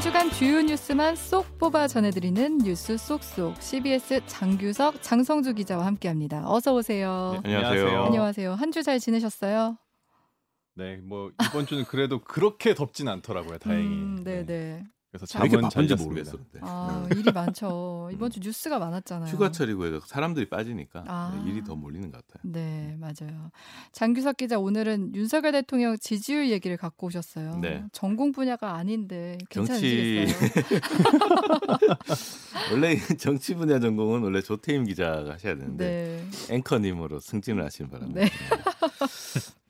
한 주간 주요 뉴스만 쏙 뽑아 전해드리는 뉴스 쏙쏙 CBS 장규석, 장성주 기자와 함께합니다. 어서 오세요. 네, 안녕하세요. 안녕하세요. 한 주 잘 지내셨어요? 네, 뭐 이번 주는 그래도 그렇게 덥진 않더라고요. 다행히. 음, 네, 네. 그래서 잠은 잘 바쁜지 잤습니다. 모르겠어. 근데. 아, 일이 많죠. 이번 주 뉴스가 많았잖아요. 휴가철이고 해서 사람들이 빠지니까 아. 네, 일이 더 몰리는 것 같아요. 네, 맞아요. 장규석 기자 오늘은 윤석열 대통령 지지율 얘기를 갖고 오셨어요. 네. 전공 분야가 아닌데 정치- 괜찮으시겠어요? 원래 정치 분야 전공은 원래 조태임 기자가 하셔야 되는데 네. 앵커님으로 승진을 하시는 바람에 네. 네.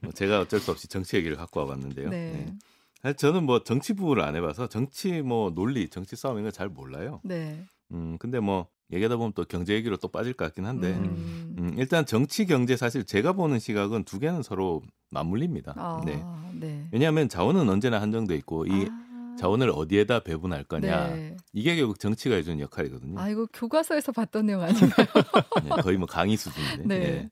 뭐 제가 어쩔 수 없이 정치 얘기를 갖고 와봤는데요. 네. 네. 사실 저는 뭐 정치 부를 안 해봐서 정치 뭐 논리, 정치 싸움 이런 거잘 몰라요. 네. 음 근데 뭐 얘기하다 보면 또 경제 얘기로 또 빠질 것 같긴 한데 음. 음, 일단 정치 경제 사실 제가 보는 시각은 두 개는 서로 맞물립니다. 아, 네. 네. 왜냐하면 자원은 언제나 한정돼 있고 이 아, 자원을 어디에다 배분할 거냐 네. 이게 결국 정치가 해주는 역할이거든요. 아, 이거 교과서에서 봤던 내용 아닌가요? 네, 거의 뭐 강의 수준인데. 네. 예.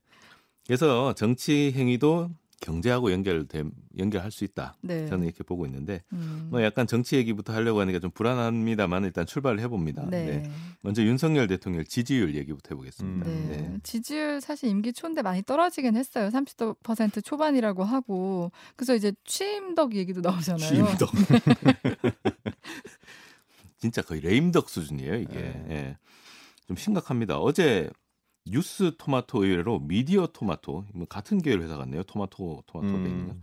그래서 정치 행위도 경제하고 연결돼 연결할 수 있다. 네. 저는 이렇게 보고 있는데 음. 뭐 약간 정치 얘기부터 하려고 하니까 좀 불안합니다만 일단 출발을 해봅니다. 네. 네. 먼저 윤석열 대통령 지지율 얘기부터 해보겠습니다. 네. 네. 지지율 사실 임기 초인데 많이 떨어지긴 했어요. 30% 초반이라고 하고. 그래서 이제 취임덕 얘기도 나오잖아요. 취임덕. 진짜 거의 레임덕 수준이에요 이게. 네. 예. 좀 심각합니다. 어제 뉴스 토마토 의외로 미디어 토마토 뭐 같은 계열 회사 같네요. 토마토 토마토 거. 음.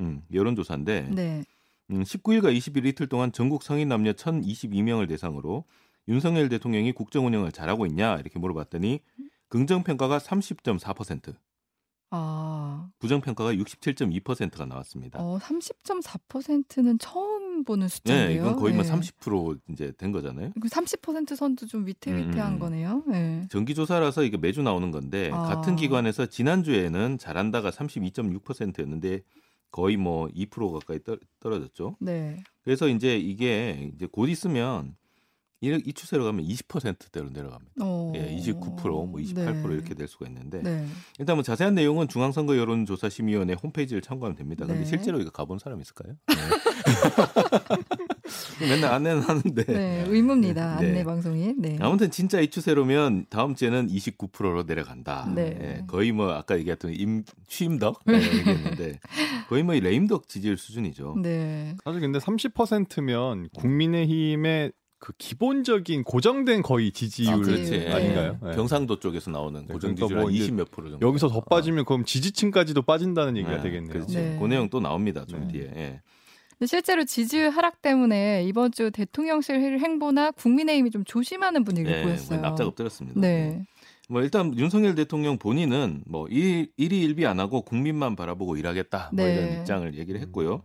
음, 여론조사인데 네. 음, 19일과 20일 이틀 동안 전국 성인 남녀 1,022명을 대상으로 윤석열 대통령이 국정 운영을 잘하고 있냐 이렇게 물어봤더니 긍정 평가가 30.4%, 아, 부정 평가가 67.2%가 나왔습니다. 어, 30.4%는 처음 보는 숫자인데요. 네, 이건 거의 뭐 네. 30% 이제 된 거잖아요. 그30% 선도 좀 위태위태한 음, 음. 거네요. 네. 정기 조사라서 이게 매주 나오는 건데 아. 같은 기관에서 지난주에는 잘한다가 32.6%였는데 거의 뭐 2% 가까이 떨, 떨어졌죠. 네. 그래서 이제 이게 이제 곧 있으면 이, 이 추세로 가면 20%대로 내려갑니다. 어. 예, 29%, 뭐 28% 네. 이렇게 될 수가 있는데 네. 일단 뭐 자세한 내용은 중앙선거 여론조사심의위원회 홈페이지를 참고하면 됩니다. 근데 네. 실제로 이거 가본 사람 있을까요? 네. 맨날 안내는 하는데 네, 의무입니다. 네. 안내 방송이. 네. 아무튼 진짜 이 추세로면 다음 주에는 29%로 내려간다. 네. 예, 거의 뭐 아까 얘기했던 임 취임덕 네, 얘기했는데 거의 뭐이 레임덕 지지율 수준이죠. 네. 사실 근데 30%면 국민의힘의 그 기본적인 고정된 거의 지지율 아, 그렇지. 네. 아닌가요? 네. 경상도 쪽에서 나오는 네, 고정 그러니까 지지율 뭐 이제 20몇 프로 정도. 여기서 더 빠지면 그럼 지지층까지도 빠진다는 얘기가 네, 되겠네요. 그렇지. 네. 그 내용 또 나옵니다. 좀 네. 뒤에. 예. 근데 실제로 지지율 하락 때문에 이번 주 대통령실 행보나 국민의힘이 좀 조심하는 분위기를 예, 보였어요. 뭐 납작 엎드렸습니다. 네. 뭐 일단 윤석열 대통령 본인은 뭐 일, 일이 일비 안 하고 국민만 바라보고 일하겠다 뭐 네. 이런 입장을 얘기를 했고요.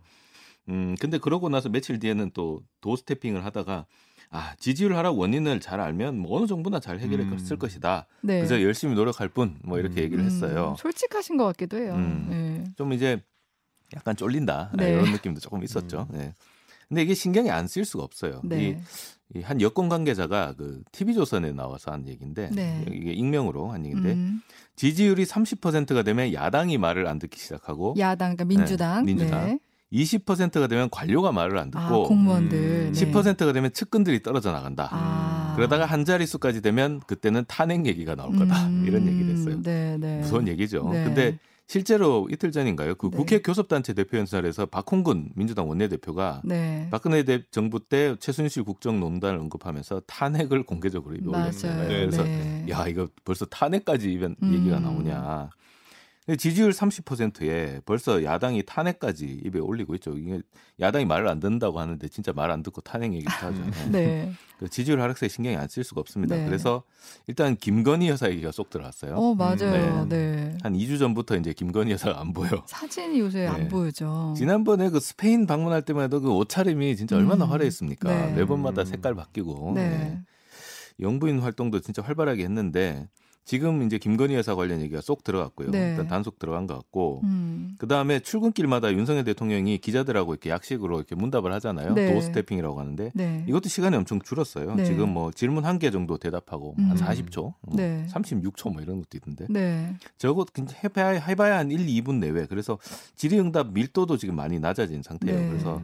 음 근데 그러고 나서 며칠 뒤에는 또 도스태핑을 하다가 아 지지율 하락 원인을 잘 알면 뭐 어느 정도나 잘 해결해 음. 쓸 것이다. 네. 그래서 열심히 노력할 뿐 뭐 이렇게 음. 얘기를 했어요. 음, 솔직하신 것 같기도 해요. 음. 네. 좀 이제 약간 쫄린다 아, 네. 이런 느낌도 조금 있었죠. 네. 근데 이게 신경이 안 쓰일 수가 없어요. 네. 이한 여권 관계자가 그 TV 조선에 나와서 한 얘기인데 네. 이게 익명으로 한 얘기인데 음, 지지율이 30%가 되면 야당이 말을 안 듣기 시작하고 야당, 그러니까 민주당. 네, 민주당. 네. 20%가 되면 관료가 말을 안 아, 듣고 공무원들. 음, 네. 10%가 되면 측근들이 떨어져 나간다. 아. 그러다가 한 자릿수까지 되면 그때는 탄핵 얘기가 나올 거다. 음, 이런 얘기를 했어요. 네, 네. 무서운 얘기죠. 네. 근데 실제로 이틀 전인가요? 그 네. 국회 교섭단체 대표 연설에서 박홍근 민주당 원내대표가 네. 박근혜 대, 정부 때 최순실 국정농단을 언급하면서 탄핵을 공개적으로 입에 올렸어요. 네, 그래서 네. 야 이거 벌써 탄핵까지 이변 음. 얘기가 나오냐. 지지율 30%에 벌써 야당이 탄핵까지 입에 올리고 있죠. 이게 야당이 말을 안 듣는다고 하는데 진짜 말 안 듣고 탄핵 얘기도 하죠. 네. 네. 그 지지율 하락세에 신경이 안 쓸 수가 없습니다. 네. 그래서 일단 김건희 여사 얘기가 쏙 들어왔어요. 어, 맞아요. 음, 네. 한 2주 전부터 이제 김건희 여사가 안 보여. 사진이 요새 네. 안 보여죠. 지난번에 그 스페인 방문할 때만 해도 그 옷차림이 진짜 얼마나 음. 화려했습니까? 네. 매번마다 음. 색깔 바뀌고. 네. 네. 영부인 활동도 진짜 활발하게 했는데 지금 이제 김건희 여사 관련 얘기가 쏙 들어갔고요. 네. 일단 단속 들어간 것 같고. 음. 그 다음에 출근길마다 윤석열 대통령이 기자들하고 이렇게 약식으로 이렇게 문답을 하잖아요. 네. 도스태핑이라고 하는데 네. 이것도 시간이 엄청 줄었어요. 네. 지금 뭐 질문 한 개 정도 대답하고 음. 한 40초, 뭐 네. 36초 뭐 이런 것도 있던데. 네. 진짜 해봐야, 해봐야 한 1, 2분 내외. 그래서 질의응답 밀도도 지금 많이 낮아진 상태예요. 네. 그래서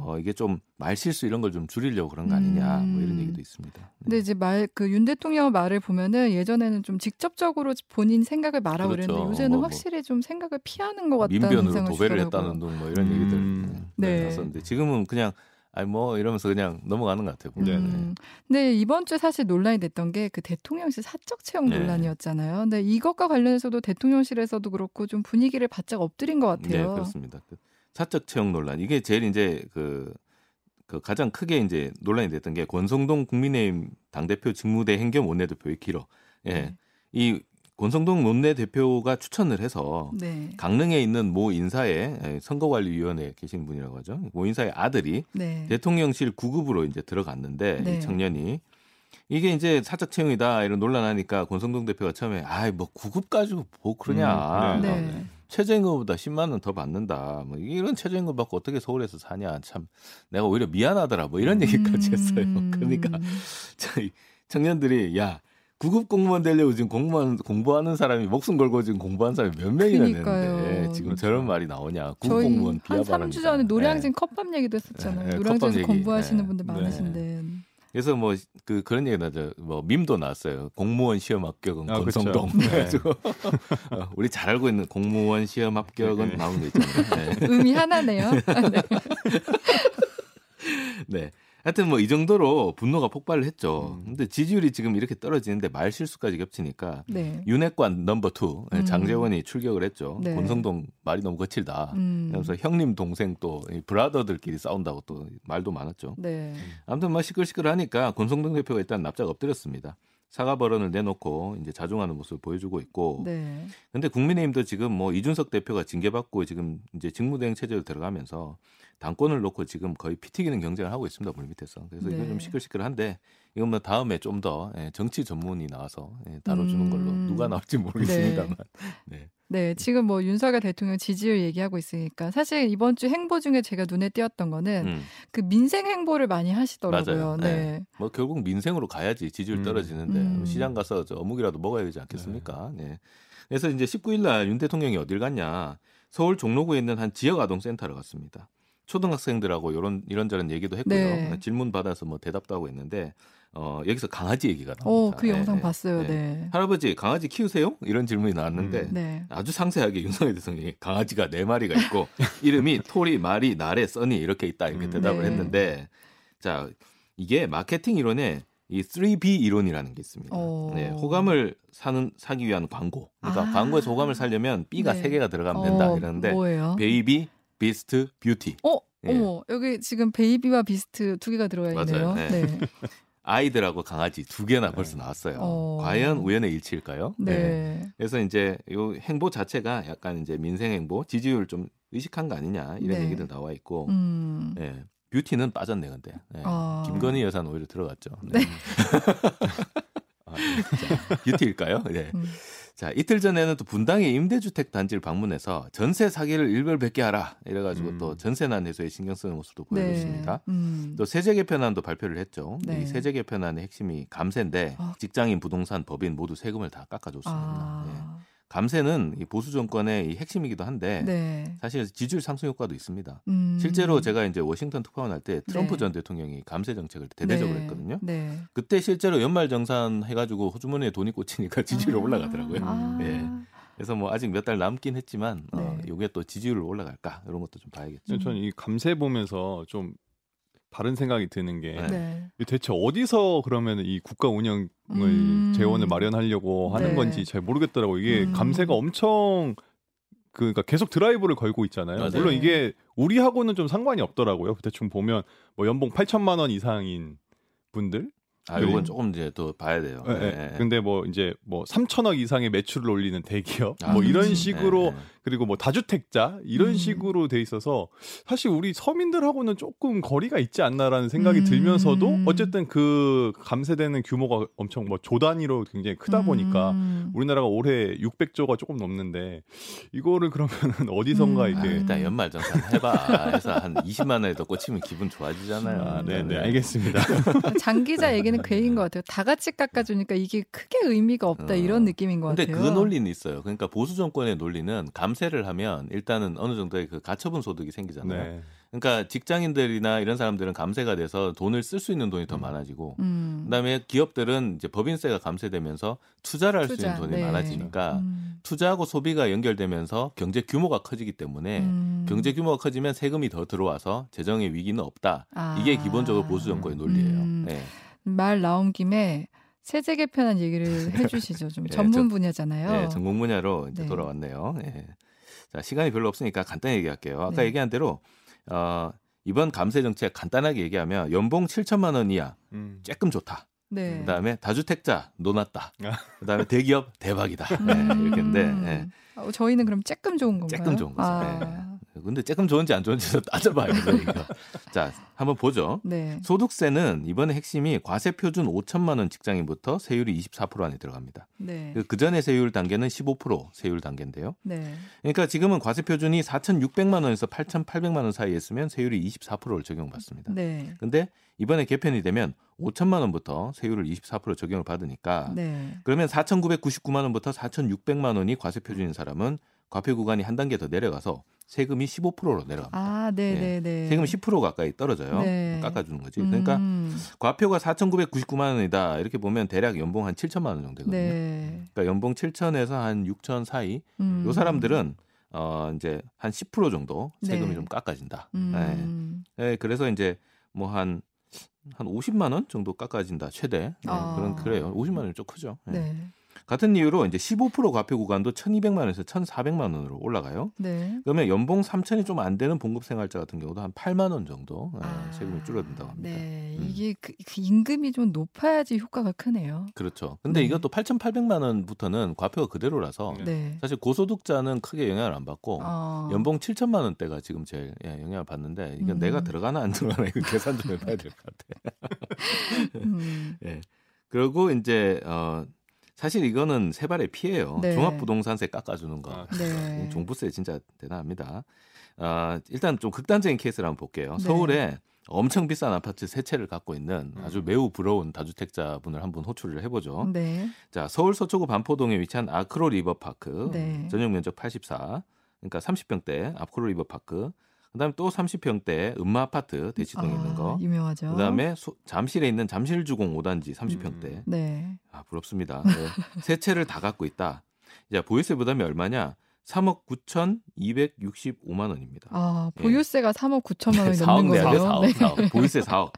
어, 이게 좀 말실수 이런 걸 좀 줄이려고 그런 거 아니냐 뭐 이런 음. 얘기도 있습니다. 네. 근데 이제 말 그 윤 대통령 말을 보면은 예전에는 좀 직접적으로 본인 생각을 말하고 그렇죠. 그랬는데 요새는 뭐, 뭐. 확실히 좀 생각을 피하는 것 같다는 민변으로 인상을 도배를 주더라고요. 했다는 둥 뭐 이런 음. 얘기들 네. 네. 나섰는데 지금은 그냥 아니 뭐 이러면서 그냥 넘어가는 것 같아요. 보면. 음. 근데 이번 주 사실 논란이 됐던 게 그 대통령실 사적 채용 네. 논란이었잖아요. 근데 이것과 관련해서도 대통령실에서도 그렇고 좀 분위기를 바짝 엎드린 것 네, 같아요. 그렇습니다. 그 사적 채용 논란 이게 제일 이제 그, 그 가장 크게 이제 논란이 됐던 게 권성동 국민의힘 당 대표 직무대 행겸 원내대표의 길어. 예. 네. 이 권성동 원내대표가 추천을 해서 네. 강릉에 있는 모 인사의 예, 선거관리위원회에 계신 분이라고 하죠. 모 인사의 아들이 네. 대통령실 9급으로 이제 들어갔는데 네. 이 청년이 이게 이제 사적 채용이다 이런 논란하니까 권성동 대표가 처음에 아이 뭐 9급 가지고 뭐 그러냐 음, 네. 네. 최저임금보다 10만 원 더 받는다 뭐 이런 최저임금 받고 어떻게 서울에서 사냐 참 내가 오히려 미안하더라 뭐 이런 얘기까지 했어요 음. 그러니까 저희 청년들이 야 9급 공무원 되려고 지금 공무원 공부하는 사람이 목숨 걸고 지금 공부하는 사람이 몇 명이나 그러니까요. 되는데 지금 그렇죠. 저런 말이 나오냐 9급 저희 공무원 한 비하발언 3주 전에 노량진 컵밥 얘기도 했었잖아요. 네, 노량진에서 컵밥 얘기. 공부하시는 네. 분들 네. 많으신데. 그래서 뭐 그 그런 얘기 나죠. 뭐 밈도 나왔어요. 공무원 시험 합격은 아. 권성동. 네. 그래가지고 어, 우리 잘 알고 있는 공무원 시험 합격은 네. 나오는 거 있잖아요. 네. 의미 하나네요. 네. 네. 하여튼 뭐 이 정도로 분노가 폭발을 했죠. 음. 근데 지지율이 지금 이렇게 떨어지는데 말 실수까지 겹치니까 네. 윤핵관 number two 예, 음. 장제원이 출격을 했죠. 네. 권성동 말이 너무 거칠다. 음. 그러면서 형님 동생 또 이 brother들끼리 싸운다고 또 말도 많았죠. 네. 아무튼 뭐 시끌시끌하니까 권성동 대표가 일단 납작 엎드렸습니다. 사과 발언을 내놓고 이제 자중하는 모습을 보여주고 있고. 네. 근데 국민의힘도 지금 뭐 이준석 대표가 징계받고 지금 이제 직무대행 체제로 들어가면서 당권을 놓고 지금 거의 피 튀기는 경쟁을 하고 있습니다 물 밑에서. 그래서 이건 네. 좀 시끌시끌한데 이건 뭐 다음에 좀 더 정치 전문이 나와서 예, 다뤄주는 걸로 음. 누가 나올지 모르겠습니다만. 네. 네, 지금 뭐 윤석열 대통령 지지율 얘기하고 있으니까 사실 이번 주 행보 중에 제가 눈에 띄었던 거는 음. 그 민생 행보를 많이 하시더라고요. 맞아요. 네. 뭐 결국 민생으로 가야지 지지율 음. 떨어지는데 음. 시장 가서 저 어묵이라도 먹어야 되지 않겠습니까? 네. 그래서 이제 19일 날 윤 대통령이 어딜 갔냐? 서울 종로구에 있는 한 지역 아동 센터를 갔습니다. 초등학생들하고 이런 이런저런 얘기도 했고요. 네. 질문 받아서 뭐 대답도 하고 있는데 어, 여기서 강아지 얘기가 나옵니다. 어, 그 네, 영상 네. 봤어요. 네. 네. 할아버지 강아지 키우세요? 이런 질문이 나왔는데 음. 네. 아주 상세하게 윤석열 대통령이 강아지가 네 마리가 있고 이름이 토리, 마리, 나래, 써니 이렇게 있다 이렇게 음. 대답을 네. 했는데 자 이게 마케팅 이론에 이 3B 이론이라는 게 있습니다. 어. 네, 호감을 사는 사기 위한 광고. 그러니까 아. 광고에서 호감을 살려면 B가 네. 세 개가 들어가면 된다 어, 이러는데 뭐예요? baby, beast, beauty. 어, 예. 어머, 여기 지금 baby와 beast 두 개가 들어가 있네요. 맞아요. 네. 네. 아이들하고 강아지 두 개나 벌써 나왔어요. 어. 과연 우연의 일치일까요? 네. 그래서 이제 요 행보 자체가 약간 이제 민생 행보, 지지율 좀 의식한 거 아니냐 이런 네. 얘기들 나와 있고, 음. 예. beauty는 빠졌네 근데 예. 아. 김건희 여사는 오히려 들어갔죠. 네. 아, 자, beauty일까요? 네. 음. 자 이틀 전에는 또 분당의 임대주택 단지를 방문해서 전세 사기를 일벌백계 하라 이래가지고 음. 또 전세난 해소에 신경 쓰는 모습도 보여줬습니다. 네. 음. 또 세제 개편안도 발표를 했죠. 네. 이 세제 개편안의 핵심이 감세인데 아. 직장인, 부동산, 법인 모두 세금을 다 깎아줬습니다. 네. 아. 감세는 이 보수 정권의 이 핵심이기도 한데 네. 사실 지지율 상승 효과도 있습니다. 음. 실제로 제가 이제 워싱턴 특파원 할 때 트럼프 네. 전 대통령이 감세 정책을 대대적으로 네. 했거든요. 네. 그때 실제로 연말 정산 해가지고 호주머니에 돈이 꽂히니까 지지율이 아. 올라가더라고요. 아. 예. 그래서 뭐 아직 몇 달 남긴 했지만 어, 네. 이게 또 지지율로 올라갈까 이런 것도 좀 봐야겠죠. 음. 저는 이 감세 보면서 좀 다른 생각이 드는 게 네. 네. 이 대체 어디서 그러면 이 국가 운영을 음. 재원을 마련하려고 하는 네. 건지 잘 모르겠더라고. 요 이게 음. 감세가 엄청 그 그러니까 계속 드라이브를 걸고 있잖아요. 맞아요. 물론 이게 우리하고는 좀 상관이 없더라고요. 대충 보면 뭐 연봉 8천만 원 이상인 분들 아, 네. 이건 조금 이제 또 봐야 돼요. 예. 예. 근데 뭐 이제 뭐 3천억 이상의 매출을 올리는 대기업 아, 뭐 이런 그렇지. 식으로 예, 예. 그리고 뭐 다주택자 이런 음. 식으로 돼 있어서 사실 우리 서민들하고는 조금 거리가 있지 않나라는 생각이 음. 들면서도 어쨌든 그 감세되는 규모가 엄청 뭐 조 단위로 굉장히 크다 보니까 음. 우리나라가 올해 600조가 조금 넘는데 이거를 그러면은 어디선가 음. 아, 이게 일단 연말 정산 해봐. 해서 한 20만 원에 더 꽂히면 기분 좋아지잖아요. 아, 네, 네, 네. 알겠습니다. 장 기자 얘기는 그 얘기인 것 같아요. 다 같이 깎아주니까 이게 크게 의미가 없다 어. 이런 느낌인 것 근데 같아요. 그 논리는 있어요. 그러니까 보수 정권의 논리는 감 세를 하면 일단은 어느 정도의 그 가처분 소득이 생기잖아요. 네. 그러니까 직장인들이나 이런 사람들은 감세가 돼서 돈을 쓸 수 있는 돈이 더 음. 많아지고 음. 그다음에 기업들은 이제 법인세가 감세되면서 투자를 할수 투자, 있는 돈이 네. 많아지니까 음. 투자하고 소비가 연결되면서 경제 규모가 커지기 때문에 음. 경제 규모가 커지면 세금이 더 들어와서 재정의 위기는 없다. 아. 이게 기본적으로 보수 정권의 논리예요. 음. 네. 말 나온 김에 세제 개편한 얘기를 해주시죠. 좀 예, 전문 저- 분야잖아요. 네, 전공 분야로 이제 네. 돌아왔네요. 예. 자, 시간이 별로 없으니까 간단히 얘기할게요. 아까 네. 얘기한 대로 어, 이번 감세 정책 간단하게 얘기하면 연봉 7천만 원 이하 음. 조금 좋다. 네. 그다음에 다주택자 노났다. 아. 그다음에 대기업 대박이다. 네, 이렇게 했는데 예. 어, 저희는 그럼 쬐끔 좋은 건가요? 쬐끔 좋은 거죠. 아, 근데 조금 좋은지 안 좋은지도 따져봐야 돼요. 이거. 자, 한번 보죠. 네. 소득세는 이번에 핵심이 과세 표준 5천만 원 직장인부터 세율이 24% 안에 들어갑니다. 네. 그 전에 세율 단계는 15% 세율 단계인데요. 네. 그러니까 지금은 과세 표준이 4,600만 원에서 8,800만 원 사이에 있으면 세율이 24%를 적용받습니다. 네. 근데 이번에 개편이 되면 5천만 원부터 세율을 24% 적용을 받으니까 네. 그러면 4,999만 원부터 4,600만 원이 과세 표준인 사람은 과표 구간이 한 단계 더 내려가서 세금이 15%로 내려갑니다. 아, 네, 네, 네. 세금 10% 가까이 떨어져요. 네. 깎아주는 거지. 그러니까 음, 과표가 4,999만 원이다. 이렇게 보면 대략 연봉 한 7천만 원 정도 되거든요. 네. 그러니까 연봉 7천에서 한 6천 사이 음. 요 사람들은 어 이제 한 10% 정도 세금이 네. 좀 깎아진다. 음. 네. 네, 그래서 이제 뭐한한 50만 원 정도 깎아진다 최대 네, 아. 그런 그래요 50만 원이 좀 크죠 네. 네. 같은 이유로 이제 15% 과표 구간도 1,200만 원에서 1,400만 원으로 올라가요 네. 그러면 연봉 3천이 좀 안 되는 봉급 생활자 같은 경우도 한 8만 원 정도 네, 아, 세금이 줄어든다고 합니다 네. 음. 이게 그, 그 임금이 좀 높아야지 효과가 크네요. 그렇죠 근데 네. 이것도 8,800만 원부터는 과표가 그대로라서 네. 네. 사실 고소득자는 크게 영향을 안 받고 어. 연봉 7천만 원대가 지금 제일 예, 영향을 받는데 이건 음. 내가 들어가나 안 들어가나 이거 계산 좀 해봐야 될 것 같아. 음. 예. 그리고 이제 어 사실 이거는 세발의 피해예요. 네. 종합부동산세 깎아주는 거. 아, 네. 종부세 진짜 대단합니다. 아 일단 좀 극단적인 케이스를 한번 볼게요. 네. 서울에 엄청 비싼 아파트 세 채를 갖고 있는 음. 아주 매우 부러운 다주택자분을 한번 호출을 해보죠. 네. 자 서울 서초구 반포동에 위치한 아크로 리버파크 네. 전용 면적 84 그러니까 30평대 아크로 리버파크 그다음에 또 30평대 은마 아파트 대치동에 있는 거 아, 유명하죠. 그다음에 소- 잠실에 있는 잠실주공 5단지 30평대 음. 네. 아 부럽습니다 네. 세 채를 다 갖고 있다 자 보유세 부담이 얼마냐 3억 9,265만 원입니다 아, 예. 보유세가 3억 9천만 원이 4억 넘는 거죠. 4억, 네. 4억 보유세 4억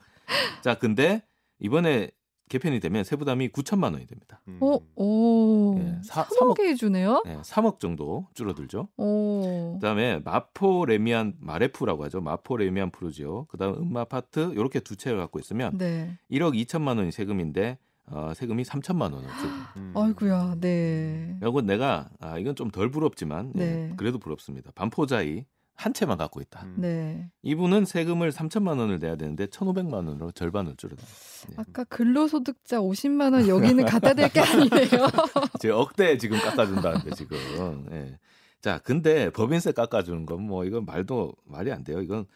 자 근데 이번에 개편이 되면 세부담이 9천만 원이 됩니다 음. 오, 오. 예, 사- 3억에 해주네요? 네, 3억 정도 줄어들죠 오. 그다음에 마포 래미안 마래푸라고 하죠. 마포 래미안 푸르지오. 그다음 은마 아파트 이렇게 두 채를 갖고 있으면 네. 1억 2천만 원이 세금인데 어, 세금이 3천만 원을 지금. 음. 아이고야, 네. 이건 내가 아, 이건 좀 덜 부럽지만 예, 네. 그래도 부럽습니다. 반포자이 한 채만 갖고 있다. 음. 네. 이분은 세금을 3천만 원을 내야 되는데 1,500만 원으로 절반을 줄여다. 네. 아까 근로소득자 50만 원 여기는 갖다 댈 게 아니에요. 지금 억대 지금 깎아준다는데 지금. 예. 자, 근데 법인세 깎아주는 건 뭐 이건 말도 말이 안 돼요. 이건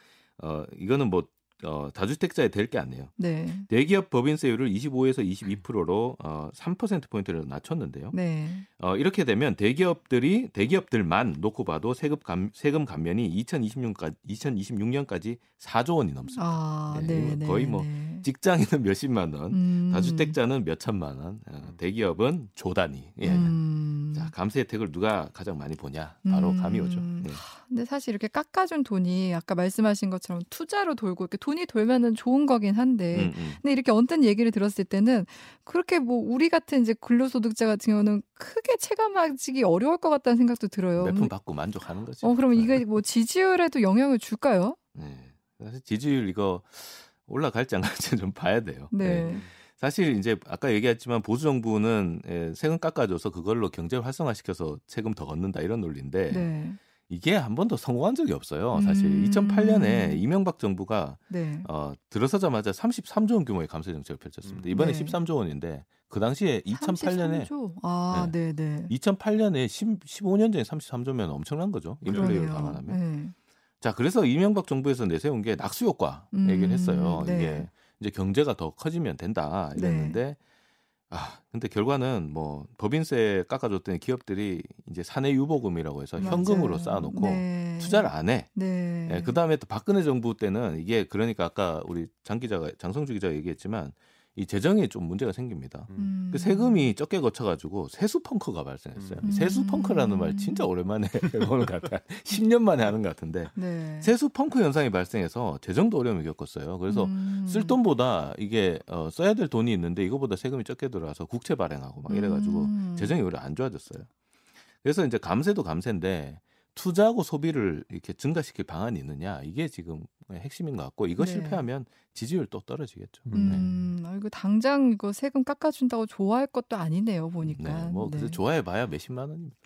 어 이거는 뭐 어, 다주택자에 될 게 아니에요. 네. 대기업 법인세율을 25에서 22%로 어, 3% 포인트를 낮췄는데요. 네. 어, 이렇게 되면 대기업들이 대기업들만 놓고 봐도 세금 감, 세금 감면이 2026년까지 2026년까지 4조 원이 넘습니다. 아, 네, 네, 네. 거의 뭐 네. 직장인은 몇십만 원, 음. 다주택자는 몇천만 원, 어, 대기업은 조 단위. 예. 음. 자, 감세 혜택을 누가 가장 많이 보냐? 바로 음. 감이 오죠. 예. 근데 사실 이렇게 깎아준 돈이 아까 말씀하신 것처럼 투자로 돌고 이렇게 돈이 돌면은 좋은 거긴 한데 음, 음. 근데 이렇게 언뜻 얘기를 들었을 때는 그렇게 뭐 우리 같은 이제 근로소득자 같은 경우는 크게 체감하기 어려울 것 같다는 생각도 들어요. 몇푼 받고 만족하는 거죠. 어, 그럼 네. 이게 뭐 지지율에도 영향을 줄까요? 네. 사실 지지율 이거 올라갈지 안 갈지 좀 봐야 돼요. 네. 사실 이제 아까 얘기했지만 보수 정부는 예, 세금 깎아줘서 그걸로 경제를 활성화시켜서 세금 더 걷는다 이런 논리인데 네. 이게 한 번도 성공한 적이 없어요. 사실 음. 2008년에 이명박 정부가 네. 어, 들어서자마자 33조 원 규모의 감세 정책을 펼쳤습니다. 이번에 네. 13조 원인데 그 당시에 2008년에 33조? 아, 네, 네. 2008년에 10, 15년 전에 33조면 엄청난 거죠. 인플레이를. 감안하면. 네. 자, 그래서 이명박 정부에서 내세운 게 낙수 효과 음, 얘기를 했어요. 네. 이게 이제 경제가 더 커지면 된다 이랬는데 아, 근데 결과는 뭐 법인세 깎아줬더니 기업들이 이제 사내 유보금이라고 해서 현금으로 맞아요. 쌓아놓고 네. 투자를 안 해. 네. 예, 그 다음에 또 박근혜 정부 때는 이게 그러니까 아까 우리 장 기자가 장성주 기자가 얘기했지만 이 재정에 좀 문제가 생깁니다. 음. 그 세금이 적게 거쳐가지고 세수 펑크가 발생했어요. 음. 세수 펑크라는 말 진짜 오랜만에 해보는 것 같아요. 10년 만에 하는 것 같은데 네. 세수 펑크 현상이 발생해서 재정도 어려움을 겪었어요. 그래서 음. 쓸 돈보다 이게 어, 써야 될 돈이 있는데 이거보다 세금이 적게 들어와서 국채 발행하고 막 이래가지고 음. 재정이 오히려 안 좋아졌어요. 그래서 이제 감세도 감세인데 투자하고 소비를 이렇게 증가시킬 방안이 있느냐 이게 지금 핵심인 것 같고 이거 네. 실패하면 지지율 또 떨어지겠죠. 음, 아, 이거 당장 이거 세금 깎아준다고 좋아할 것도 아니네요 보니까. 네, 뭐 그래서 네. 좋아해봐야 몇십만 원입니다.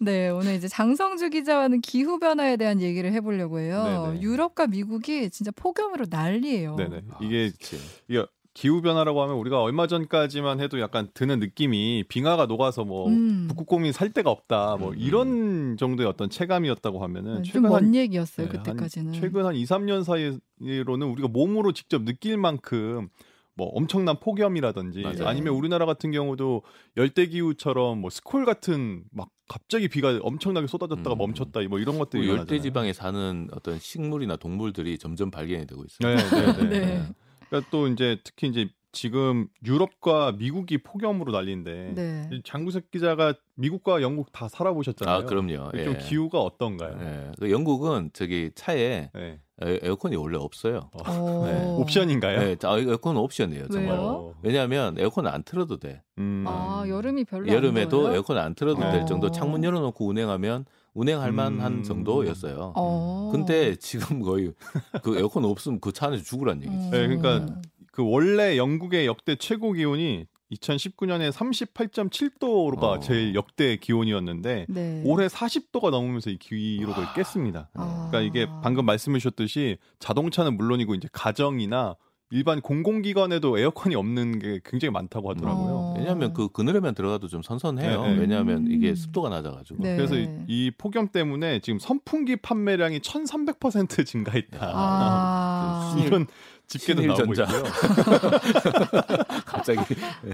네, 오늘 이제 장성주 기자와는 기후 변화에 대한 얘기를 해보려고 해요. 네네. 유럽과 미국이 진짜 폭염으로 난리예요. 네네. 아, 이게 그치. 이게 기후 변화라고 하면 우리가 얼마 전까지만 해도 약간 드는 느낌이 빙하가 녹아서 뭐 음. 북극곰이 살 데가 없다 뭐 음. 이런 정도의 어떤 체감이었다고 하면은 좀 최근 한먼 얘기였어요 네, 그때까지는. 한 최근 한 2, 3년 사이로는 우리가 몸으로 직접 느낄 만큼 뭐 엄청난 폭염이라든지 맞아요. 아니면 우리나라 같은 경우도 열대 기후처럼 뭐 스콜 같은 막 갑자기 비가 엄청나게 쏟아졌다가 음. 멈췄다 뭐 이런 것들이 열대. 지방에 사는 어떤 식물이나 동물들이 점점 발견이 되고 있어요. 네, 네, 네. 네. 그러니까 또 이제 특히 이제 지금 유럽과 미국이 폭염으로 난리인데 네. 장구석 기자가 미국과 영국 다 살아보셨잖아요. 아 그럼요. 좀 예. 기후가 어떤가요? 예. 그 영국은 저기 차에 네. 에- 에어컨이 원래 없어요. 어. 네. 옵션인가요? 네, 자, 에어컨은 옵션이에요. 정말. 왜요? 어. 왜냐하면 에어컨을 안 틀어도 돼. 음. 아 여름이 별로 안 여름에도? 에어컨을 안 틀어도 네. 될 정도 어. 창문 열어놓고 운행하면 운행할 만한 음. 정도였어요. 어. 근데 지금 거의 그 에어컨 없으면 그 차 안에서 죽으란 얘기지. 네, 그러니까 음. 그 원래 영국의 역대 최고 기온이 2019년에 38.7도가 어. 제일 역대 기온이었는데 네. 올해 40도가 넘으면서 이 기록을 와. 깼습니다. 아. 그러니까 이게 방금 말씀해 주셨듯이 자동차는 물론이고 이제 가정이나 일반 공공기관에도 에어컨이 없는 게 굉장히 많다고 하더라고요. 어. 왜냐하면 그 그늘에만 들어가도 좀 선선해요. 네, 네. 왜냐하면 이게 음. 습도가 낮아가지고. 네. 그래서 이, 이 폭염 때문에 지금 선풍기 판매량이 1,300% 증가했다. 아. 이런 집계도 나오고 신일전자. 있고요. 갑자기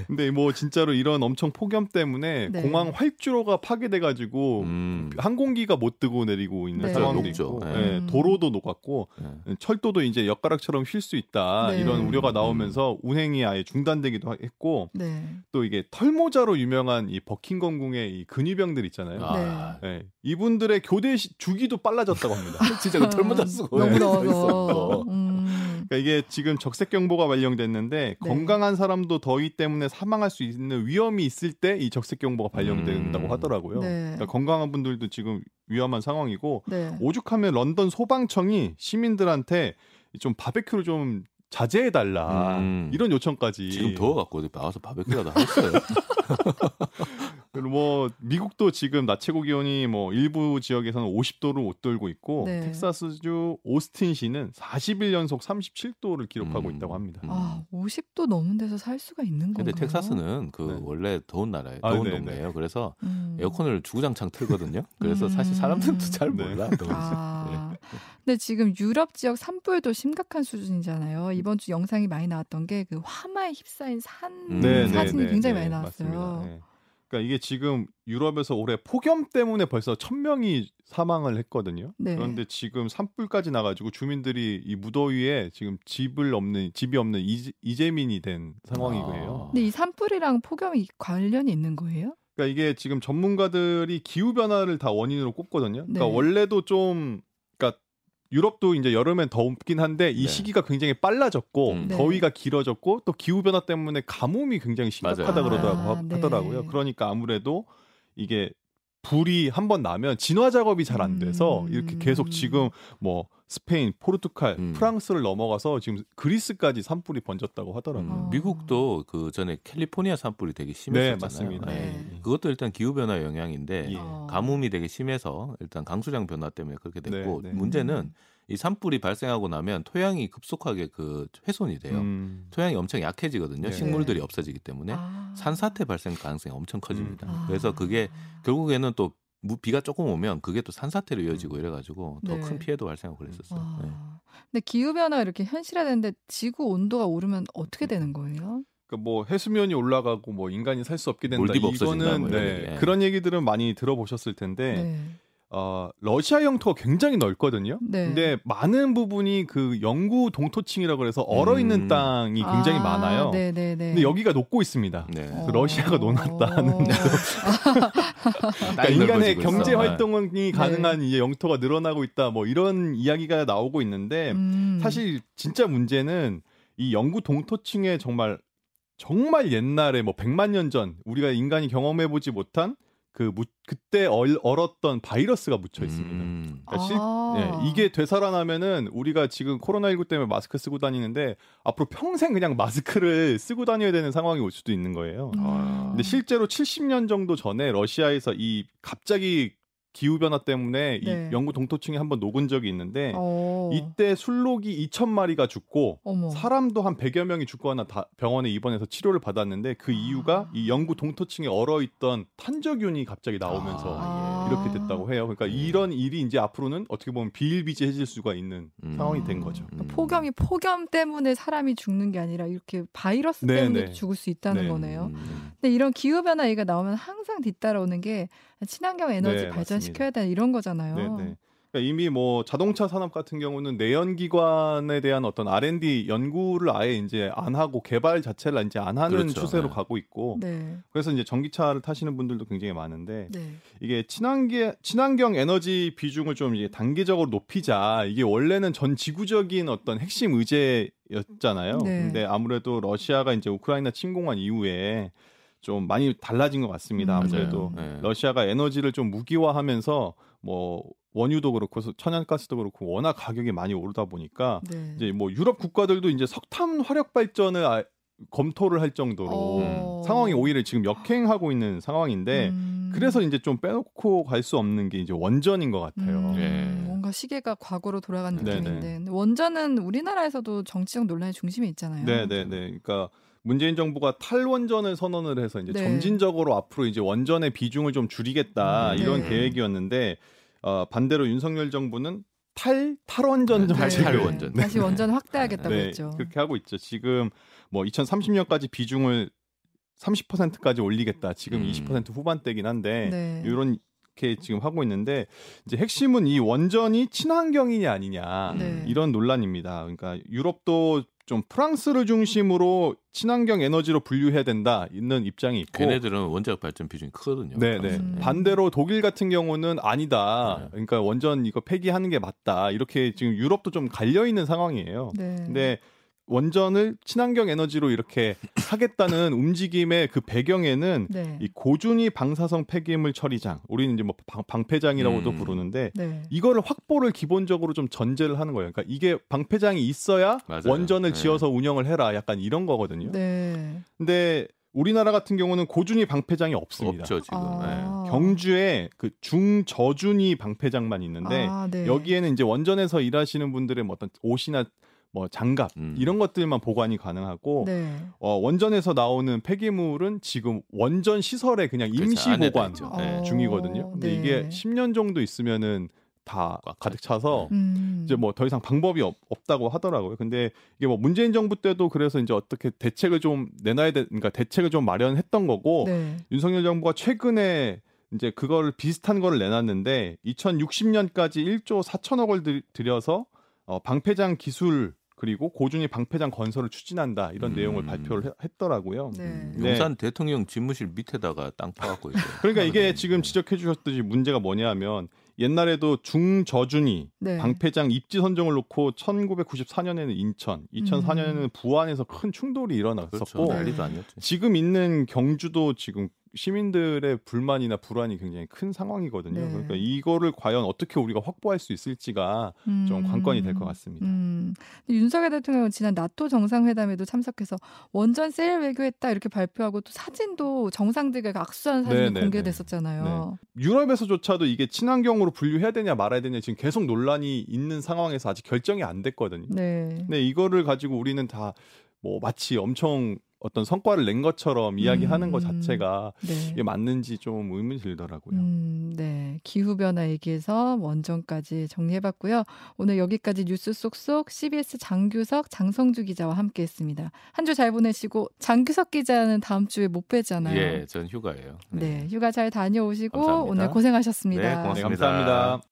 근데 뭐 진짜로 이런 엄청 폭염 때문에 네. 공항 활주로가 파괴돼 가지고 음, 항공기가 못 뜨고 내리고 있는 네. 상황도 녹죠. 있고 네. 예, 음. 도로도 녹았고 네. 철도도 이제 엿가락처럼 휠수 있다 네. 이런 우려가 음. 나오면서 운행이 아예 중단되기도 했고 네. 또 이게 털모자로 유명한 이 버킹엄궁의 이 근위병들 있잖아요. 아, 예, 이분들의 교대 시- 주기도 빨라졌다고 합니다. 진짜 그 털모자 쓰고 너무 서 더워서. 음. 그러니까 이게 지금 적색 경보가 발령됐는데 네. 건강한 사람도 더위 때문에 사망할 수 있는 위험이 있을 때 이 적색 경보가 발령된다고 음. 하더라고요. 네. 그러니까 건강한 분들도 지금 위험한 상황이고 네. 오죽하면 런던 소방청이 시민들한테 좀 바베큐를 좀 자제해 달라 음. 이런 요청까지 지금 더워갖고 어디 나와서 바베큐라도 하겠어요. 그리고 뭐 미국도 지금 낮 최고 기온이 뭐 일부 지역에서는 50도를 웃돌고 있고 네. 텍사스주 오스틴시는 40일 연속 37도를 기록하고 음. 있다고 합니다. 음. 아, 50도 넘은 데서 살 수가 있는 건가요? 근데 텍사스는 그 네. 원래 더운 나라예요. 아, 더운 네, 동네예요. 그래서 음. 에어컨을 주구장창 틀거든요. 그래서 음. 사실 사람들도 잘 네. 몰라. 아, 근데 지금 유럽 지역 산불도 심각한 수준이잖아요. 이번 주 영상이 많이 나왔던 게 그 화마에 휩싸인 산 음. 네, 사진이 네, 굉장히 네, 많이 네, 나왔어요. 그러니까 이게 지금 유럽에서 올해 폭염 때문에 벌써 천 명이 사망을 했거든요. 네. 그런데 지금 산불까지 나가지고 주민들이 이 무더위에 지금 집을 없는 집이 없는 이재, 이재민이 된 상황이고요. 아. 근데 이 산불이랑 폭염이 관련이 있는 거예요? 그러니까 이게 지금 전문가들이 기후 변화를 다 원인으로 꼽거든요. 그러니까 네. 원래도 좀 유럽도 이제 여름엔 덥긴 한데 이 네. 시기가 굉장히 빨라졌고 음. 네. 더위가 길어졌고 또 기후 변화 때문에 가뭄이 굉장히 심각하다. 그러더라고 아, 네. 하더라고요. 그러니까 아무래도 이게 불이 한 번 나면 진화 작업이 잘 안 돼서 음. 이렇게 계속 지금 뭐 스페인, 포르투갈, 음. 프랑스를 넘어가서 지금 그리스까지 산불이 번졌다고 하더라고요. 음, 아. 미국도 그 전에 캘리포니아 산불이 되게 네, 심했었잖아요. 맞습니다. 네. 그것도 일단 기후 변화 영향인데 예. 어. 가뭄이 되게 심해서 일단 강수량 변화 때문에 그렇게 됐고 네, 네. 문제는 이 산불이 발생하고 나면 토양이 급속하게 그 훼손이 돼요. 음. 토양이 엄청 약해지거든요. 네. 식물들이 없어지기 때문에 아. 산사태 발생 가능성이 엄청 커집니다. 아. 그래서 그게 결국에는 또 무- 비가 조금 오면 그게 또 산사태로 이어지고 이래가지고 더 네. 큰 피해도 발생하고 그랬었어요. 아. 네. 근데 기후 변화가 이렇게 현실화되는데 지구 온도가 오르면 어떻게 되는 거예요? 그러니까 뭐 해수면이 올라가고 뭐 인간이 살 수 없게 된다. 없어진다, 이거는 뭐 네. 예. 그런 얘기들은 많이 들어보셨을 텐데 네. 어, 러시아 영토가 굉장히 넓거든요. 네. 근데 많은 부분이 그 영구 동토층이라고 그래서 얼어 있는 음. 땅이 굉장히 아, 많아요. 네네네. 근데 여기가 녹고 있습니다. 네. 어. 그 러시아가 논았다는 그러니까 땅이 인간의 경제 있어. 네. 활동이 가능한 이제 영토가 늘어나고 있다. 뭐 이런 이야기가 나오고 있는데 음. 사실 진짜 문제는 이 영구 동토층에 정말 정말 옛날에 뭐 100만 년 전 우리가 인간이 경험해 보지 못한 그 무- 그때 얼, 얼었던 바이러스가 묻혀 있습니다. 음. 그러니까 실- 아. 예, 이게 되살아나면은 우리가 지금 코로나19 때문에 마스크 쓰고 다니는데 앞으로 평생 그냥 마스크를 쓰고 다녀야 되는 상황이 올 수도 있는 거예요. 음. 아. 근데 실제로 70년 정도 전에 러시아에서 이 갑자기 기후 변화 때문에 네. 이 영구 동토층이 한번 녹은 적이 있는데 어. 이때 술록이 2천 마리가 죽고 어머. 사람도 한 100여 명이 죽거나 다 병원에 입원해서 치료를 받았는데 그 이유가 아. 이 영구 동토층에 얼어 있던 탄저균이 갑자기 나오면서 아. 이렇게 됐다고 해요. 그러니까 음. 이런 일이 이제 앞으로는 어떻게 보면 비일비재해질 수가 있는 음. 상황이 된 거죠. 음. 폭염이 폭염 때문에 사람이 죽는 게 아니라 이렇게 바이러스 네, 때문에 네. 죽을 수 있다는 네. 거네요. 음. 근데 이런 기후 변화 얘기가 나오면 항상 뒤따라오는 게 친환경 에너지 네, 발전시켜야 되는 이런 거잖아요. 그러니까 이미 뭐 자동차 산업 같은 경우는 내연기관에 대한 어떤 R&D 연구를 아예 이제 안 하고 개발 자체를 이제 안 하는 그렇죠. 추세로 네. 가고 있고 네. 그래서 이제 전기차를 타시는 분들도 굉장히 많은데 네. 이게 친환경 친환경 에너지 비중을 좀 이제 단계적으로 높이자 이게 원래는 전 지구적인 어떤 핵심 의제였잖아요. 네. 근데 아무래도 러시아가 이제 우크라이나 침공한 이후에 좀 많이 달라진 것 같습니다. 음. 아무래도. 네. 러시아가 에너지를 좀 무기화하면서 뭐 원유도 그렇고 천연가스도 그렇고 워낙 가격이 많이 오르다 보니까 네. 이제 뭐 유럽 국가들도 이제 석탄 화력 발전을 아- 검토를 할 정도로 어. 상황이 오히려 지금 역행하고 있는 상황인데 음. 그래서 이제 좀 빼놓고 갈 수 없는 게 이제 원전인 것 같아요. 음, 네. 뭔가 시계가 과거로 돌아간 네네. 느낌인데 근데 원전은 우리나라에서도 정치적 논란의 중심에 있잖아요. 네, 네, 네. 그러니까 문재인 정부가 탈원전을 선언을 해서 이제 네. 점진적으로 앞으로 이제 원전의 비중을 좀 줄이겠다 음, 이런 네. 계획이었는데 어, 반대로 윤석열 정부는 탈 탈원전 네, 정책을 탈원전. 네. 다시 원전을 확대하겠다고 네, 했죠. 그렇게 하고 있죠. 지금 뭐 2030년까지 비중을 30%까지 올리겠다. 지금 음. 20% 후반대긴 한데 네. 이 렇게 지금 하고 있는데 이제 핵심은 이 원전이 친환경이냐 아니냐 네. 이런 논란입니다. 그러니까 유럽도 좀 프랑스를 중심으로 친환경 에너지로 분류해야 된다 있는 입장이 있고 걔네들은 원자력 발전 비중이 크거든요. 네, 네. 프랑스는. 음. 반대로 독일 같은 경우는 아니다. 네. 그러니까 원전 이거 폐기하는 게 맞다. 이렇게 지금 유럽도 좀 갈려 있는 상황이에요. 네. 근데 원전을 친환경 에너지로 이렇게 하겠다는 움직임의 그 배경에는 네. 이 고준위 방사성 폐기물 처리장, 우리는 이제 뭐 방, 방패장이라고도 음. 부르는데 네. 이거를 확보를 기본적으로 좀 전제를 하는 거예요. 그러니까 이게 방패장이 있어야 맞아요. 원전을 네. 지어서 운영을 해라. 약간 이런 거거든요. 네. 근데 우리나라 같은 경우는 고준위 방패장이 없습니다. 없죠 지금. 아. 경주에 그 중저준위 방패장만 있는데 아, 네. 여기에는 이제 원전에서 일하시는 분들의 뭐 어떤 옷이나 뭐 장갑 음. 이런 것들만 보관이 가능하고 네. 어, 원전에서 나오는 폐기물은 지금 원전 시설에 그냥 그렇죠. 임시 보관. 어, 네. 중이거든요. 근데 네. 이게 10년 정도 있으면은 다꽉 가득. 차서 음. 이제 뭐 더 이상 방법이 없, 없다고 하더라고요. 근데 이게 뭐 문재인 정부 때도 그래서 이제 어떻게 대책을 좀 내놔야 돼, 그러니까 대책을 좀 마련했던 거고 네. 윤석열 정부가 최근에 이제 그걸 비슷한 거를 내놨는데 2060년까지 1조 4천억 을 들- 들여서 어, 방패장 기술 그리고 고준위 방패장 건설을 추진한다 이런 음. 내용을 발표를 해- 했더라고요. 네. 네. 용산 대통령 집무실 밑에다가 땅 파갖고 있어요. 그러니까 이게 네. 지금 지적해 주셨듯이 문제가 뭐냐면 옛날에도 중저준위 네. 방패장 입지 선정을 놓고 1994년에는 인천, 2004년에는 부안에서 큰 충돌이 그렇죠. 일어났었고 난리도 아니었죠. 지금 있는 경주도 지금 시민들의 불만이나 불안이 굉장히 큰 상황이거든요. 네. 그러니까 이거를 과연 어떻게 우리가 확보할 수 있을지가 좀 음. 관건이 될 것 같습니다. 음. 윤석열 대통령은 지난 나토 정상회담에도 참석해서 원전 세일 외교했다 이렇게 발표하고 또 사진도 정상들과 악수한 사진이 네, 네, 공개됐었잖아요. 유럽에서조차도 이게 친환경으로 분류해야 되냐 말아야 되냐 지금 계속 논란이 있는 상황에서 아직 결정이 안 됐거든요. 네. 근데 이거를 가지고 우리는 다 뭐 마치 엄청 어떤 성과를 낸 것처럼 이야기하는 것 음. 자체가 네. 이게 맞는지 좀 의문이 들더라고요. 음, 네. 기후 변화 얘기해서 원전까지 정리해봤고요. 오늘 여기까지 뉴스 쏙쏙 CBS 장규석, 장성주 기자와 함께 했습니다. 한 주 잘 보내시고, 장규석 기자는 다음 주에 못 뵈잖아요. 예, 전 휴가예요. 네. 휴가 잘 다녀오시고, 감사합니다. 오늘 고생하셨습니다. 네, 네, 고맙습니다. 감사합니다.